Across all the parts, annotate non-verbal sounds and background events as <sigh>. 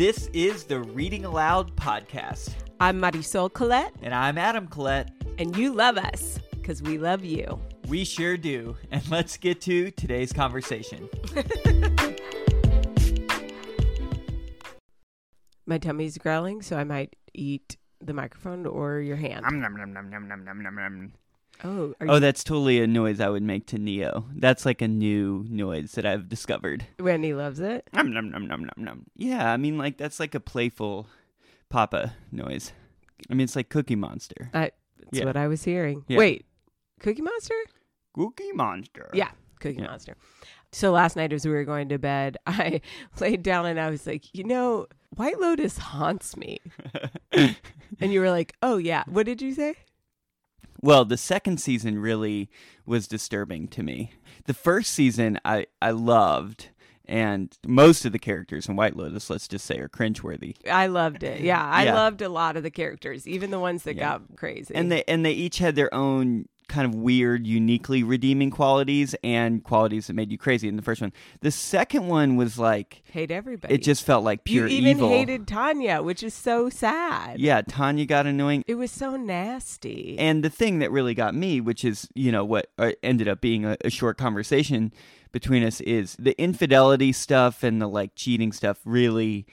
This is the Reading Aloud podcast. I'm Marisol Colette, And I'm Adam Collette. and you love us because we love you. We sure do. And let's get to today's conversation. <laughs> My tummy's growling, so I might eat the microphone or your hand. Nom, nom, nom, nom, nom, nom, nom, nom, nom. Oh, are Oh, you, that's totally a noise I would make to Neo. That's like a new noise that I've discovered. Wendy loves it. Nom, nom, nom, nom, nom, nom. Yeah, I mean, like, that's like a playful Papa noise. I mean, it's like Cookie Monster. That's Yeah. what I was hearing. Yeah. Wait, Cookie Monster? Cookie Monster. Yeah, Cookie Yeah. Monster. So last night, as we were going to bed, <laughs> I laid down and I was like, you know, White Lotus haunts me. <laughs> and you were like, oh, yeah. What did you say? Well, the second season really was disturbing to me. The first season I, I loved, and most of the characters in White Lotus, let's just say, are cringeworthy. I loved it. Yeah, I Yeah. loved a lot of the characters, even the ones that Yeah. got crazy. And they and they each had their own kind of weird, uniquely redeeming qualities and qualities that made you crazy in the first one. The second one was like hate everybody. it just felt like you pure even evil. hated Tanya, which is so sad. yeah, Tanya got annoying. It was so nasty. And the thing that really got me, which is, you know, what uh, ended up being a, a short conversation between us, is the infidelity stuff and the like cheating stuff really.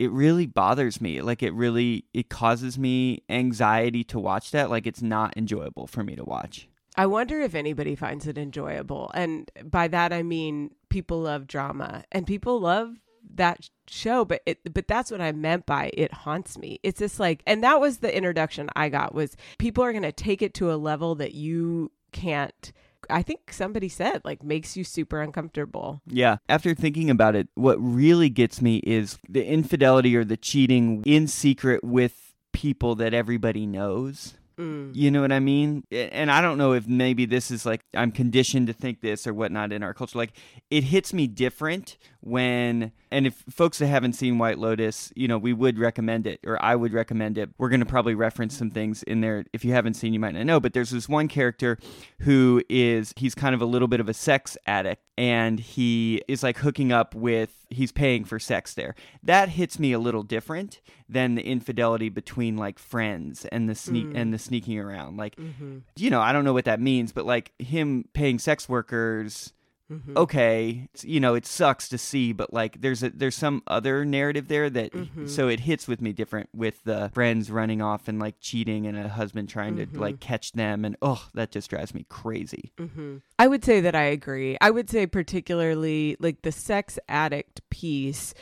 It really bothers me. Like it really it causes me anxiety to watch that. Like it's not enjoyable for me to watch. I wonder if anybody finds it enjoyable. And by that I mean people love drama and people love that show but it but that's what I meant by it haunts me. It's just like and that was the introduction I got was people are going to take it to a level that you can't I think somebody said like makes you super uncomfortable. Yeah. After thinking about it, what really gets me is the infidelity or the cheating in secret with people that everybody knows. Mm. You know what I mean? And I don't know if maybe this is like I'm conditioned to think this or whatnot in our culture. Like it hits me different when, and if folks that haven't seen White Lotus, you know, we would recommend it or I would recommend it. We're going to probably reference some things in there. If you haven't seen, you might not know, but there's this one character who is, he's kind of a little bit of a sex addict and he is like hooking up with, he's paying for sex there. That hits me a little different than the infidelity between like friends and the sneak Mm. and the sneaking around. Like, hmm you know, I don't know what that means, but like him paying sex workers, hmm okay, it's- you know, it sucks to see, but like there's a there's some other narrative there that Mhm. so it hits with me different with the friends running off and like cheating and a husband trying Mhm. to like catch them and oh, that just drives me crazy. hmm I would say that I agree. I would say particularly like the sex addict piece.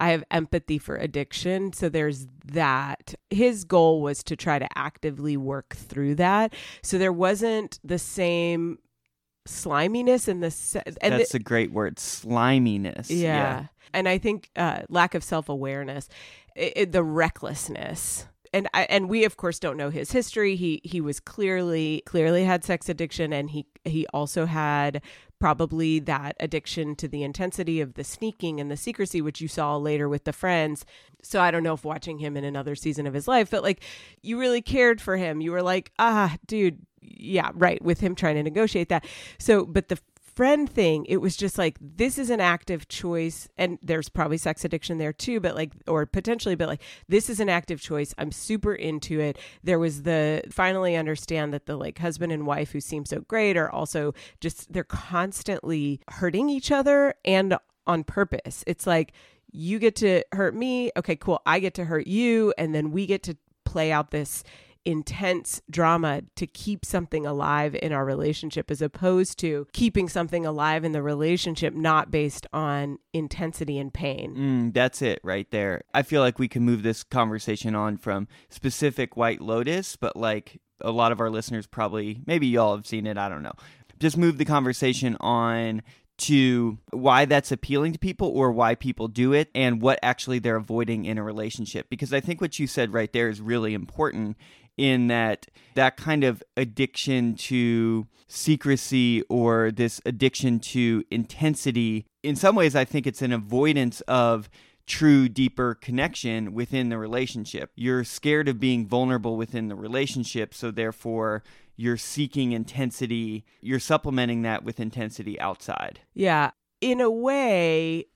I have empathy for addiction, so there's that. His goal was to try to actively work through that, so there wasn't the same sliminess in the se- and That's the, a great word, sliminess. yeah. and I think uh, lack of self awareness, the recklessness. And I, and we of course don't know his history. He he was clearly clearly had sex addiction, and he he also had probably that addiction to the intensity of the sneaking and the secrecy, which you saw later with the friends. So I don't know if watching him in another season of his life, but like you really cared for him. You were like, ah, dude, yeah, right, with him trying to negotiate that. So, but the friend thing, it was just like this is an active choice, and there's probably sex addiction there too, but like, or potentially, but like this is an active choice. I'm super into it. There was the finally understand that the like husband and wife who seem so great are also just they're constantly hurting each other and on purpose. It's like you get to hurt me, okay, cool. I get to hurt you, and then we get to play out this intense drama to keep something alive in our relationship as opposed to keeping something alive in the relationship not based on intensity and pain. Mm, that's it right there. I feel like we can move this conversation on from specific White Lotus, but like a lot of our listeners probably, maybe y'all have seen it, I don't know. Just move the conversation on to why that's appealing to people or why people do it and what actually they're avoiding in a relationship. Because I think what you said right there is really important in that that kind of addiction to secrecy or this addiction to intensity in some ways i think it's an avoidance of true deeper connection within the relationship you're scared of being vulnerable within the relationship so therefore you're seeking intensity you're supplementing that with intensity outside Yeah. In a way,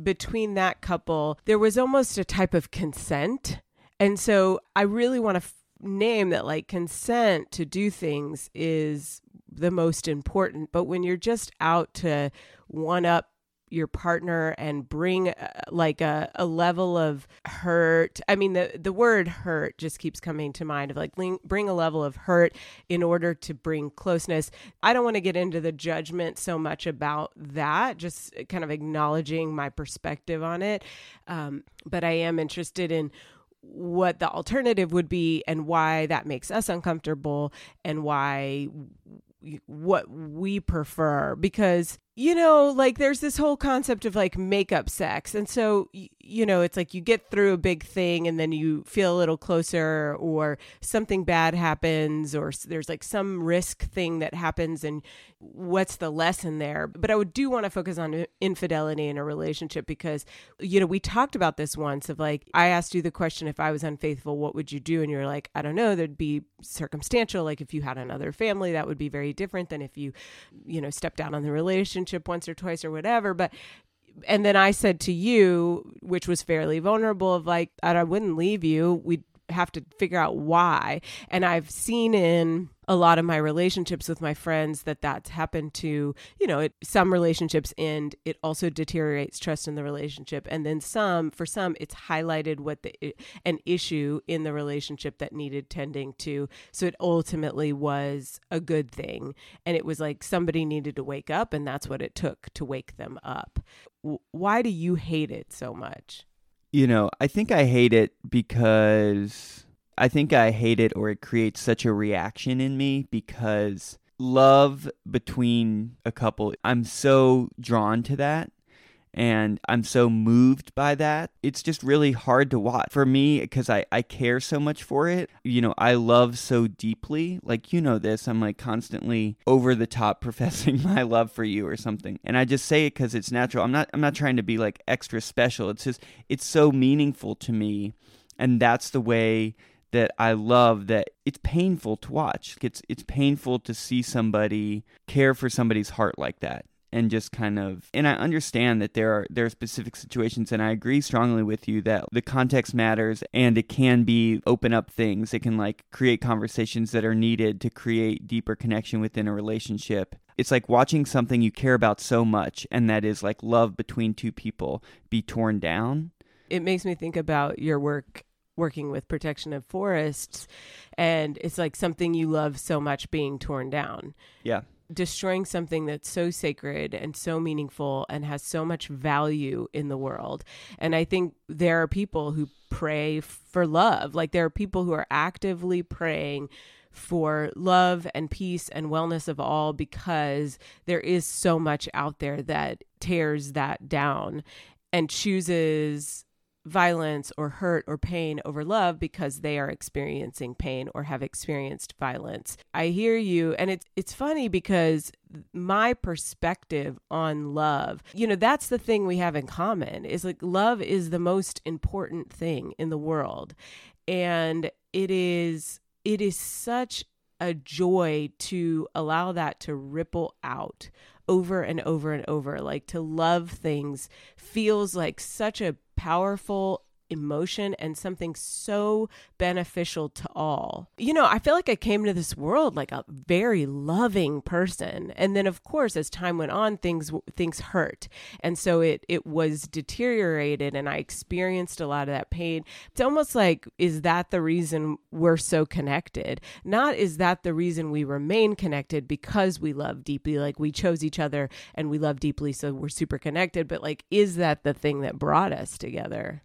between that couple, there was almost a type of consent. And so I really want to name that like consent to do things is the most important. But when you're just out to one up your partner and bring uh, like a, a level of hurt i mean the the word hurt just keeps coming to mind of like bring a level of hurt in order to bring closeness i don't want to get into the judgment so much about that just kind of acknowledging my perspective on it um, but i am interested in what the alternative would be and why that makes us uncomfortable and why what we prefer. Because you know like there's this whole concept of like makeup sex. And so you know it's like you get through a big thing and then you feel a little closer or something bad happens or there's like some risk thing that happens and what's the lesson there? But i would do want to focus on infidelity in a relationship because you know we talked about this once of like i asked you the question if i was unfaithful what would you do? And you're like i don't know there'd be circumstantial like if you had another family that would be very different than if you you know stepped out on the relationship once or twice or whatever but and then I said to you, which was fairly vulnerable, of like, I wouldn't leave you. We'd have to figure out why. And I've seen in a lot of my relationships with my friends that that's happened to, you know, it, some relationships end, it also deteriorates trust in the relationship. And then some, for some, it's highlighted what the, an issue in the relationship that needed tending to. So it ultimately was a good thing. And it was like somebody needed to wake up, and that's what it took to wake them up. Why do you hate it so much? You know, I think I hate it because I think I hate it or it creates such a reaction in me because love between a couple, I'm so drawn to that and I'm so moved by that. It's just really hard to watch for me because I, I care so much for it. You know, I love so deeply. Like, you know, this, I'm like constantly over the top <laughs> professing my love for you or something. And I just say it because it's natural. I'm not, I'm not trying to be like extra special. It's just, it's so meaningful to me. And that's the way that I love that it's painful to watch. It's it's painful to see somebody care for somebody's heart like that and just kind of and I understand that there are there are specific situations and I agree strongly with you that the context matters and it can be open up things. It can like create conversations that are needed to create deeper connection within a relationship. It's like watching something you care about so much and that is like love between two people be torn down. It makes me think about your work working with protection of forests and it's like something you love so much being torn down. Yeah destroying something that's so sacred and so meaningful and has so much value in the world. And I think there are people who pray for love. Like there are people who are actively praying for love and peace and wellness of all because there is so much out there that tears that down and chooses violence or hurt or pain over love because they are experiencing pain or have experienced violence. I hear you and it's it's funny because my perspective on love, you know, that's the thing we have in common is like love is the most important thing in the world. And it is it is such a joy to allow that to ripple out over and over and over. Like to love things feels like such a powerful emotion and something so beneficial to all. You know, I feel like I came to this world like a very loving person. And then of course as time went on things things hurt. And so it it was deteriorated and I experienced a lot of that pain. It's almost like is that the reason we're so connected? Not is that the reason we remain connected because we love deeply like we chose each other and we love deeply so we're super connected, but like is that the thing that brought us together?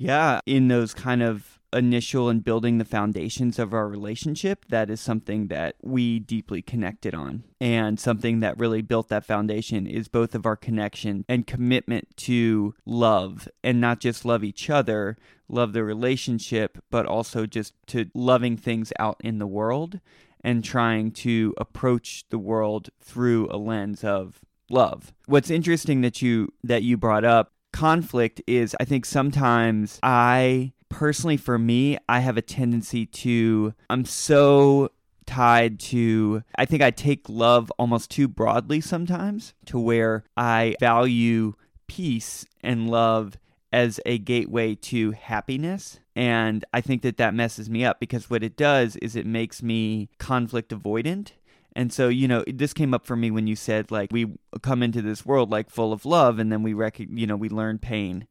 Yeah, in those kind of initial and building the foundations of our relationship, that is something that we deeply connected on. And something that really built that foundation is both of our connection and commitment to love and not just love each other, love the relationship, but also just to loving things out in the world and trying to approach the world through a lens of love. What's interesting that you that you brought up conflict is I think sometimes I personally for me I have a tendency to I'm so tied to I think I take love almost too broadly sometimes to where I value peace and love as a gateway to happiness. And I think that that messes me up because what it does is it makes me conflict avoidant. And so, you know, this came up for me when you said like we come into this world like full of love and then we rec- you know, we learn pain.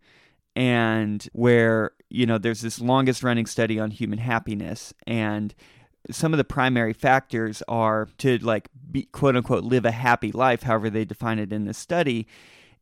And where, you know, there's this longest running study on human happiness and some of the primary factors are to like be, quote unquote live a happy life however they define it in this study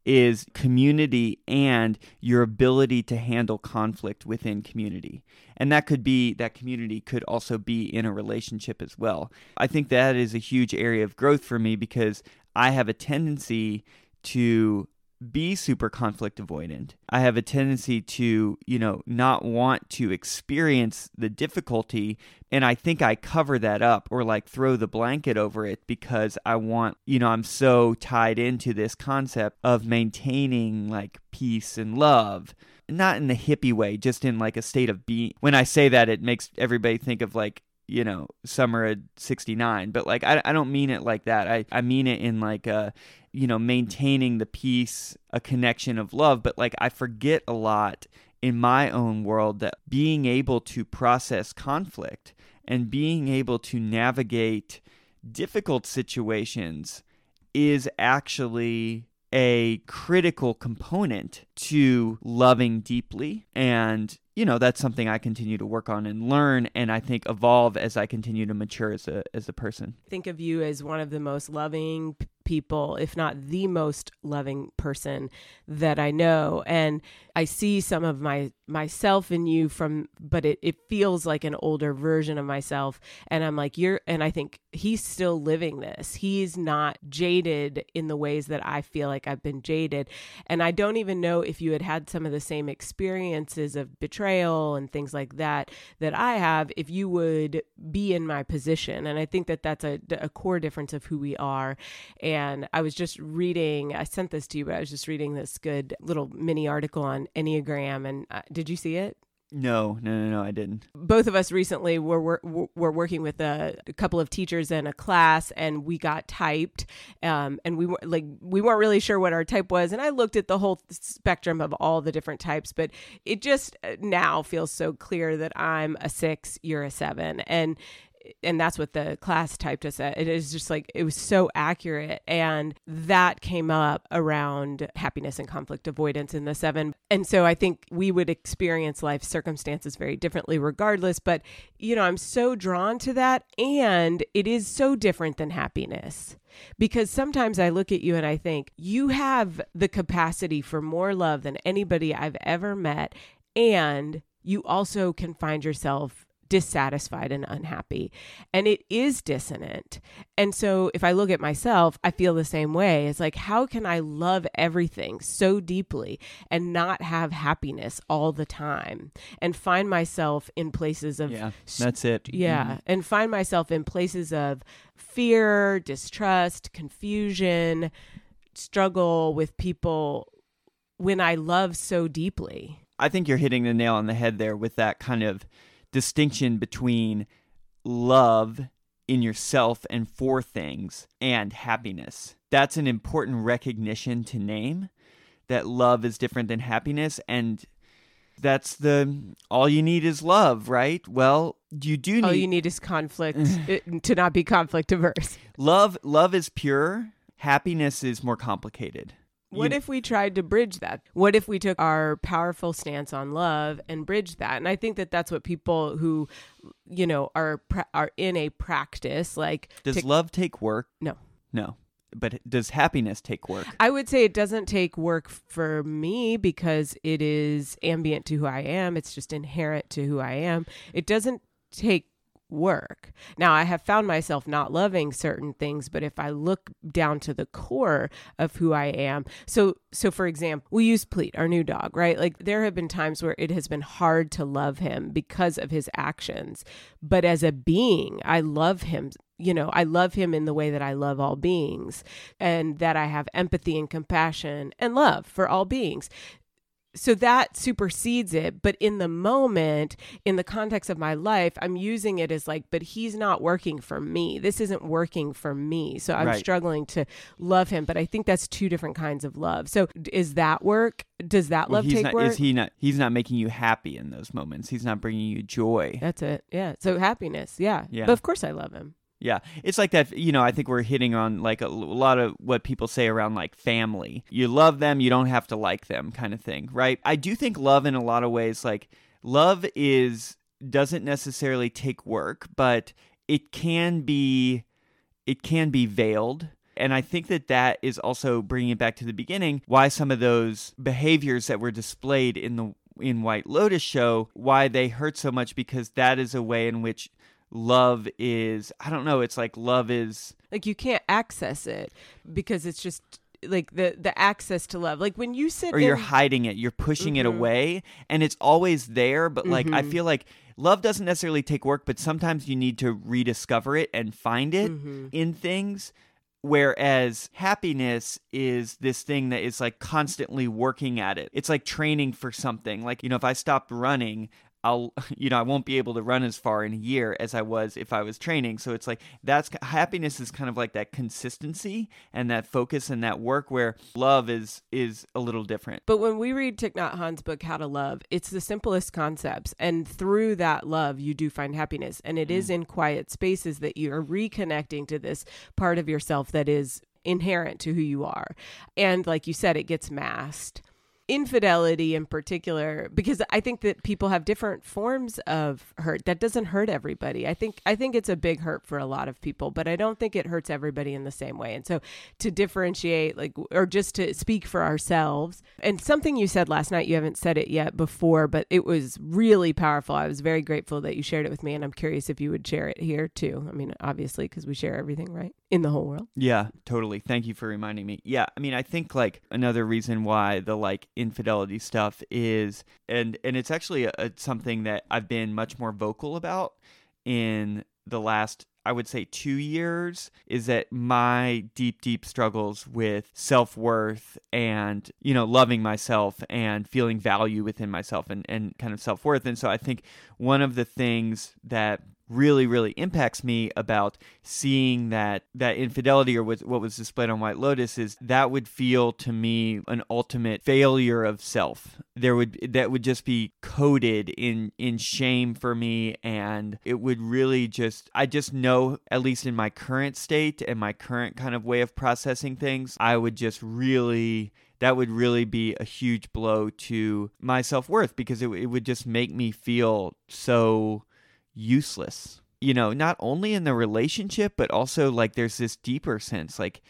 is community and your ability to handle conflict within community. And that could be, that community could also be in a relationship as well. I think that is a huge area of growth for me because I have a tendency to be super conflict avoidant. I have a tendency to, you know, not want to experience the difficulty. And I think I cover that up or like throw the blanket over it because I want, you know, I'm so tied into this concept of maintaining like peace and love. Not in the hippie way, just in like a state of being. When I say that, it makes everybody think of like you know summer of 69 but like I, I don't mean it like that i, I mean it in like a you know maintaining the peace a connection of love but like i forget a lot in my own world that being able to process conflict and being able to navigate difficult situations is actually a critical component to loving deeply and you know that's something I continue to work on and learn and I think evolve as I continue to mature as a as a person. Think of you as one of the most loving people, if not the most loving person that I know. And I see some of my myself in you from but it, it feels like an older version of myself. And I'm like, you're and I think he's still living this. He's not jaded in the ways that I feel like I've been jaded. And I don't even know if you had had some of the same experiences of betrayal and things like that that I have, if you would be in my position. And I think that that's a, a core difference of who we are. And and I was just reading, I sent this to you, but I was just reading this good little mini article on Enneagram. And uh, did you see it? No, no, no, no, I didn't. Both of us recently were were, were working with a, a couple of teachers in a class, and we got typed, um, and we were like we weren't really sure what our type was, and I looked at the whole spectrum of all the different types, but it just uh, now feels so clear that I'm a six, you're a seven, and and that's what the class typed us at. It is just like it was so accurate, and that came up around happiness and conflict avoidance in the seven. And so I think we would experience life circumstances very differently, regardless. But you know, I'm so drawn to that, and it is so different than happiness because sometimes I look at you and I think you have the capacity for more love than anybody I've ever met, and you also can find yourself dissatisfied and unhappy. And it is dissonant. And so if I look at myself, I feel the same way. It's like, how can I love everything so deeply and not have happiness all the time and find myself in places of. Yeah, that's it. Yeah. Mm-hmm. And find myself in places of fear, distrust, confusion, struggle with people when I love so deeply. I think you're hitting the nail on the head there with that kind of distinction between love in yourself and for things and happiness. That's an important recognition to name that love is different than happiness and that's the all you need is love, right? Well, you do need all you need is conflict <laughs> eh, to not be conflict averse. Love love is pure, happiness is more complicated. What you, if we tried to bridge that? What if we took our powerful stance on love and bridge that? And I think that that's what people who, you know, are are in a practice like. Does love take work? No. No. But does happiness take work? I would say it doesn't take work for me because it is ambient to who I am. It's just inherent to who I am. It doesn't take work. Now, I have found myself not loving certain things, but if I look down to the core of who I am, so so for example, we use Pleat, our new dog, right? Like there have been times where it has been hard to love him because of his actions, but as a being, I love him you know, I love him in the way that I love all beings and that I have empathy and compassion and love for all beings so that supersedes it but in the moment in the context of my life i'm using it as like but he's not working for me this isn't working for me so i'm Right. struggling to love him but i think that's two different kinds of love so is that work does that Well, love take not, work Is he not? He's not making you happy in those moments. He's not bringing you joy. that's it yeah so happiness yeah Yeah. but of course i love him Yeah, it's like that. You know, I think we're hitting on like a lot of what people say around like family. You love them, you don't have to like them, kind of thing, right? I do think love in a lot of ways, like love is doesn't necessarily take work, but it can be, it can be veiled. And I think that that is also bringing it back to the beginning. Why some of those behaviors that were displayed in the in White Lotus show, why they hurt so much because that is a way in which love is I don't know, it's like love is like you can't access it because it's just like the the access to love like when you sit or you're hiding it, you're pushing it Mhm. away and it's always there, but like I Mhm. feel like love doesn't necessarily take work, but sometimes you need to rediscover it and find it Mhm. in things whereas happiness is this thing that is like constantly working at it. It's like training for something. Like, you know, if I stopped running, I'll, <laughs> you know, I won't be able to run as far in a year as I was if I was training. So it's like that's happiness is kind of like that consistency and that focus and that work where love is is a little different. But when we read Thich Nhat Hanh's book, How to Love, it's the simplest concepts. And through that love, you do find happiness. And it is mm. in quiet spaces that you are reconnecting to this part of yourself that is inherent to who you are. And like you said, it gets masked. Infidelity in particular, because I think that people have different forms of hurt. That doesn't hurt everybody. I think I think it's a big hurt for a lot of people, but I don't think it hurts everybody in the same way. And so to differentiate like or just to speak for ourselves and something you said last night you haven't said it yet before but it was really powerful i was very grateful that you shared it with me and i'm curious if you would share it here too i mean obviously because we share everything right in the whole world Yeah, totally. Thank you for reminding me. Yeah, I mean, I think like another reason why the like infidelity stuff is, and and it's actually a, a- something that I've been much more vocal about in the last. I would say two years is that my deep, deep struggles with self worth and, you know, loving myself and feeling value within myself and, and kind of self worth. And so I think one of the things that really really impacts me about seeing that that infidelity or what, what was displayed on white lotus is that would feel to me an ultimate failure of self. There would that would just be coded in in shame for me and it would really just i just know at least in my current state and my current kind of way of processing things i would just really that would really be a huge blow to my self-worth because it, it would just make me feel so useless. You know, not only in the relationship, but also like there's this deeper sense, like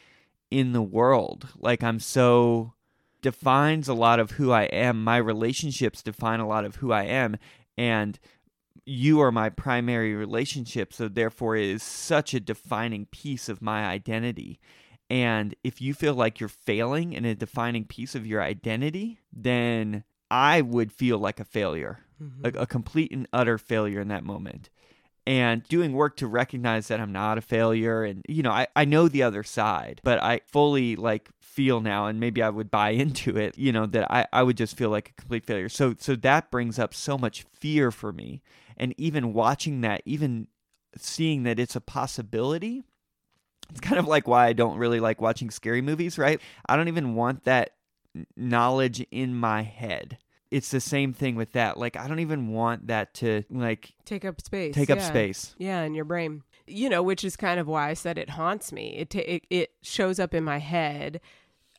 in the world. Like I'm so defines a lot of who I am. My relationships define a lot of who I am. And you are my primary relationship. So therefore, it is such a defining piece of my identity. And if you feel like you're failing in a defining piece of your identity, then I would feel like a failure Mm-hmm. a, a complete and utter failure in that moment. And doing work to recognize that i'm not a failure and you know I, I know the other side but i fully like feel now and maybe i would buy <laughs> into it you know that I, I would just feel like a complete failure. So so that brings up so much fear for me. And even watching that even seeing that it's a possibility it's kind of like why i don't really like watching scary movies right? I don't even want that knowledge in my head it's the same thing with that. Like I don't even want that to like take up space take up yeah. space. yeah in your brain you know which is kind of why i said it haunts me it ta- it, it shows up in my head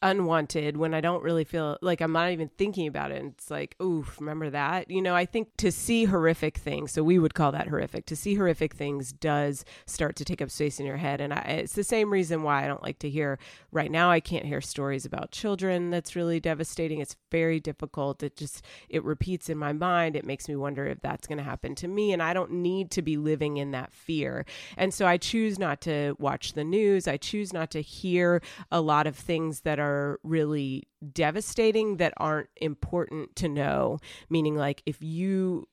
unwanted when I don't really feel like I'm not even thinking about it. And it's like, oof, remember that? You know, I think to see horrific things, so we would call that horrific, to see horrific things does start to take up space in your head. And I, it's the same reason why I don't like to hear, right now, I can't hear stories about children that's really devastating. It's very difficult. It just, it repeats in my mind. It makes me wonder if that's going to happen to me. And I don't need to be living in that fear. And so I choose not to watch the news. I choose not to hear a lot of things that are really devastating that aren't important to know. Meaning, like, if you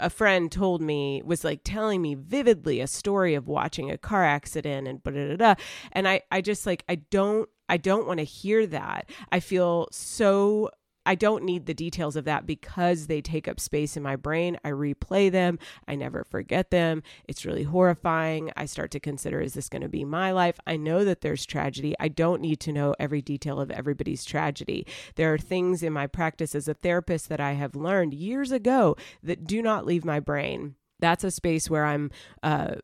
a friend told me was like telling me vividly a story of watching a car accident and da da da and I I just like I don't I don't want to hear that. I feel so I don't need the details of that because they take up space in my brain. I replay them. I never forget them. It's really horrifying. I start to consider is this going to be my life? I know that there's tragedy. I don't need to know every detail of everybody's tragedy. There are things in my practice as a therapist that I have learned years ago that do not leave my brain that's a space where I'm uh,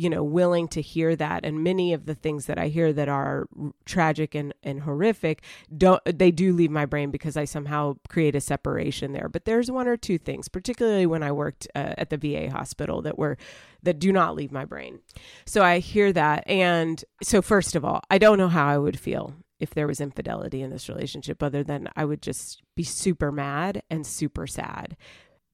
you know willing to hear that. And many of the things that i hear that are tragic and, and horrific don't they do leave my brain because i somehow create a separation there. But there's one or two things particularly when i worked uh, at the va hospital that were that do not leave my brain. So i hear that. And so first of all i don't know how i would feel if there was infidelity in this relationship other than i would just be super mad and super sad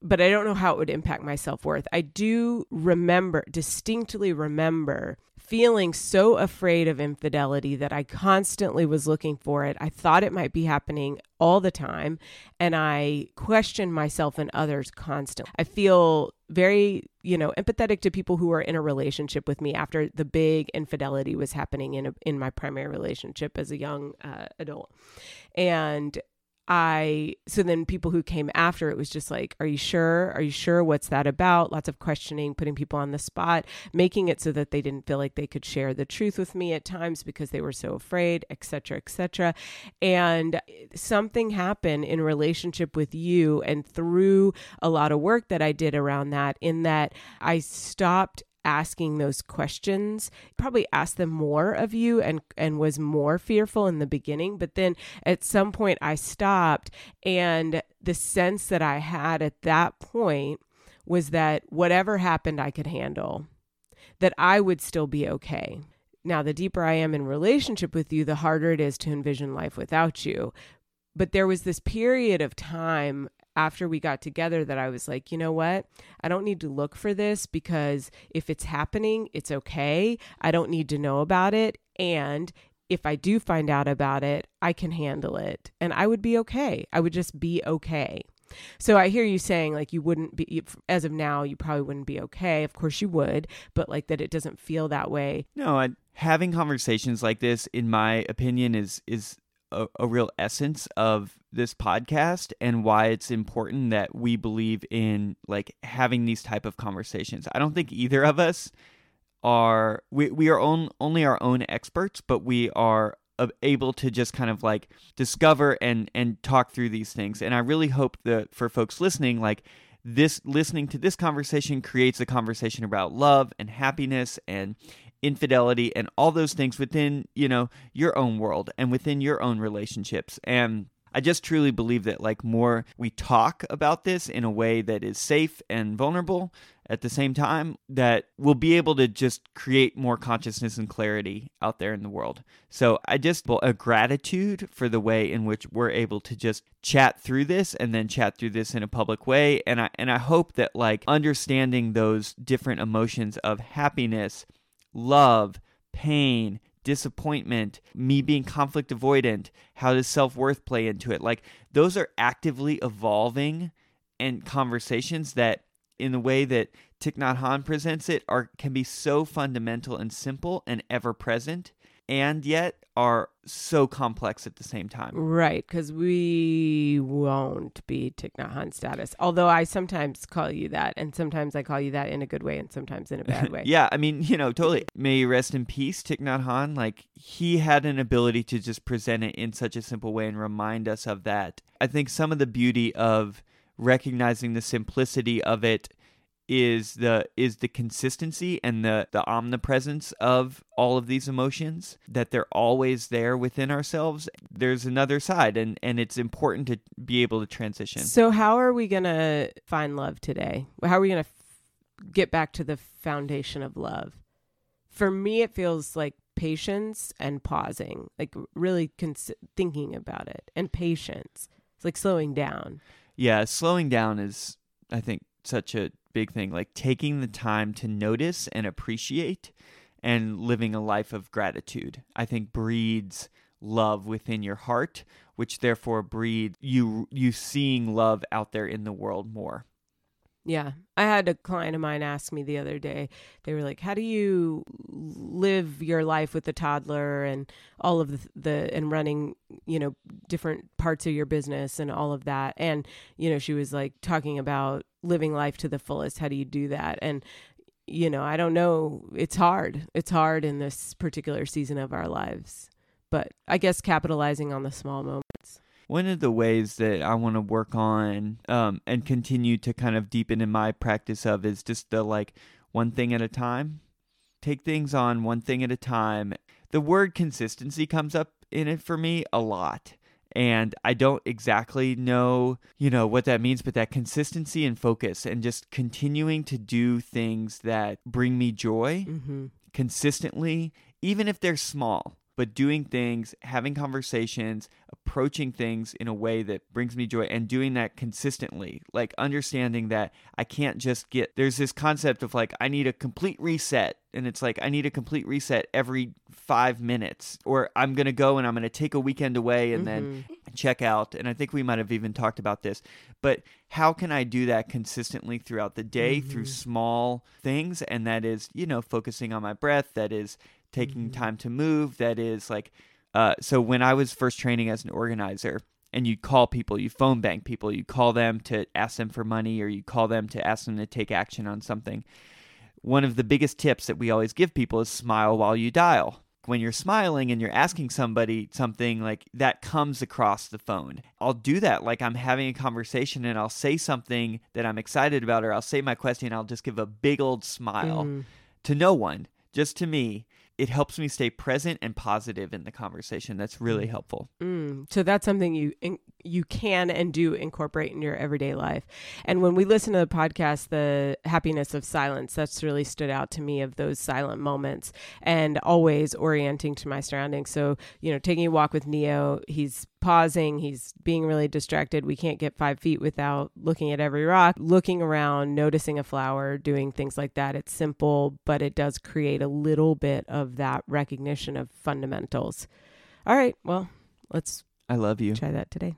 but I don't know how it would impact my self worth. I do remember, distinctly remember, feeling so afraid of infidelity that I constantly was looking for it. I thought it might be happening all the time, and I questioned myself and others constantly. I feel very, you know, empathetic to people who are in a relationship with me after the big infidelity was happening in a, in my primary relationship as a young uh, adult, and I so then people who came after it was just like, are you sure? Are you sure? What's that about? Lots of questioning, putting people on the spot, making it so that they didn't feel like they could share the truth with me at times because they were so afraid, etc., etc. And something happened in relationship with you and through a lot of work that I did around that in that I stopped asking those questions probably asked them more of you and and was more fearful in the beginning but then at some point I stopped and the sense that I had at that point was that whatever happened I could handle that I would still be okay. Now the deeper I am in relationship with you the harder it is to envision life without you. But there was this period of time after we got together that I was like, you know what? I don't need to look for this because if it's happening, it's okay. I don't need to know about it. And if I do find out about it, I can handle it and I would be okay. I would just be okay. So I hear you saying like you wouldn't be as of now you probably wouldn't be okay. Of course you would, but like that it doesn't feel that way. No, I, having conversations like this in my opinion is is a, a real essence of this podcast and why it's important that we believe in like having these type of conversations. I don't think either of us are we we are on, only our own experts, but we are able to just kind of like discover and and talk through these things. And I really hope that for folks listening like this listening to this conversation creates a conversation about love and happiness and infidelity and all those things within, you know, your own world and within your own relationships. And I just truly believe that like more we talk about this in a way that is safe and vulnerable at the same time that we'll be able to just create more consciousness and clarity out there in the world. So I just well, a gratitude for the way in which we're able to just chat through this and then chat through this in a public way and I and I hope that like understanding those different emotions of happiness, love, pain, disappointment, me being conflict avoidant, how does self worth play into it? Like, those are actively evolving and conversations that, in the way that Thich Nhat Hanh presents it, are can be so fundamental and simple and ever present and yet are so complex at the same time. Right, because we won't be Thich Nhat Hanh status. Although I sometimes call you that, and sometimes I call you that in a good way, and sometimes in a bad <laughs> way. yeah, I mean, <laughs> you know, totally. May you rest in peace, Thich Nhat Hanh. Like he had an ability to just present it in such a simple way and remind us of that. I think some of the beauty of recognizing the simplicity of it is the is the consistency and the the omnipresence of all of these emotions that they're always there within ourselves there's another side and and it's important to be able to transition. So how are we going to find love today? How are we going to f- get back to the foundation of love? For me it feels like patience and pausing like really cons- thinking about it and patience. It's like slowing down. Yeah slowing down is i think such a big thing like taking the time to notice and appreciate and living a life of gratitude. I think breeds love within your heart which therefore breeds you you seeing love out there in the world more yeah. I had a client of mine ask me the other day, they were like, How do you live your life with a toddler and all of the, the and running, you know, different parts of your business and all of that. And, you know, she was like talking about living life to the fullest. How do you do that? And, you know, I don't know. It's hard. It's hard in this particular season of our lives. But I guess capitalizing on the small moments. One of the ways that I want to work on um, and continue to kind of deepen in my practice of is just the like one thing at a time. Take things on one thing at a time. The word consistency comes up in it for me a lot. And I don't exactly know, you know, what that means, but that consistency and focus and just continuing to do things that bring me joy Mm-hmm. consistently, even if they're small but doing things, having conversations, approaching things in a way that brings me joy and doing that consistently. Like understanding that I can't just get there's this concept of like I need a complete reset and it's like I need a complete reset every 5 minutes or I'm going to go and I'm going to take a weekend away and then mm-hmm. check out and I think we might have even talked about this. But how can I do that consistently throughout the day through mm-hmm. small things and that is, you know, focusing on my breath, that is taking time to move that is like uh, so when i was first training as an organizer and you'd call people you phone bank people you call them to ask them for money or you call them to ask them to take action on something one of the biggest tips that we always give people is smile while you dial when you're smiling and you're asking somebody something like that comes across the phone. I'll do that like I'm having a conversation and I'll say something that I'm excited about or I'll say my question and I'll just give a big old smile Mm. to no one, just to me. It helps me stay present and positive in the conversation. That's really helpful. Mm, so that's something you in, you can and do incorporate in your everyday life. And when we listen to the podcast, the happiness of silence, that's really stood out to me of those silent moments and always orienting to my surroundings. So you know, taking a walk with Neo, he's pausing, he's being really distracted. We can't get five feet without looking at every rock, looking around, noticing a flower, doing things like that. It's simple, but it does create a little bit of that recognition of fundamentals. All right, well, let's I love you. try that today.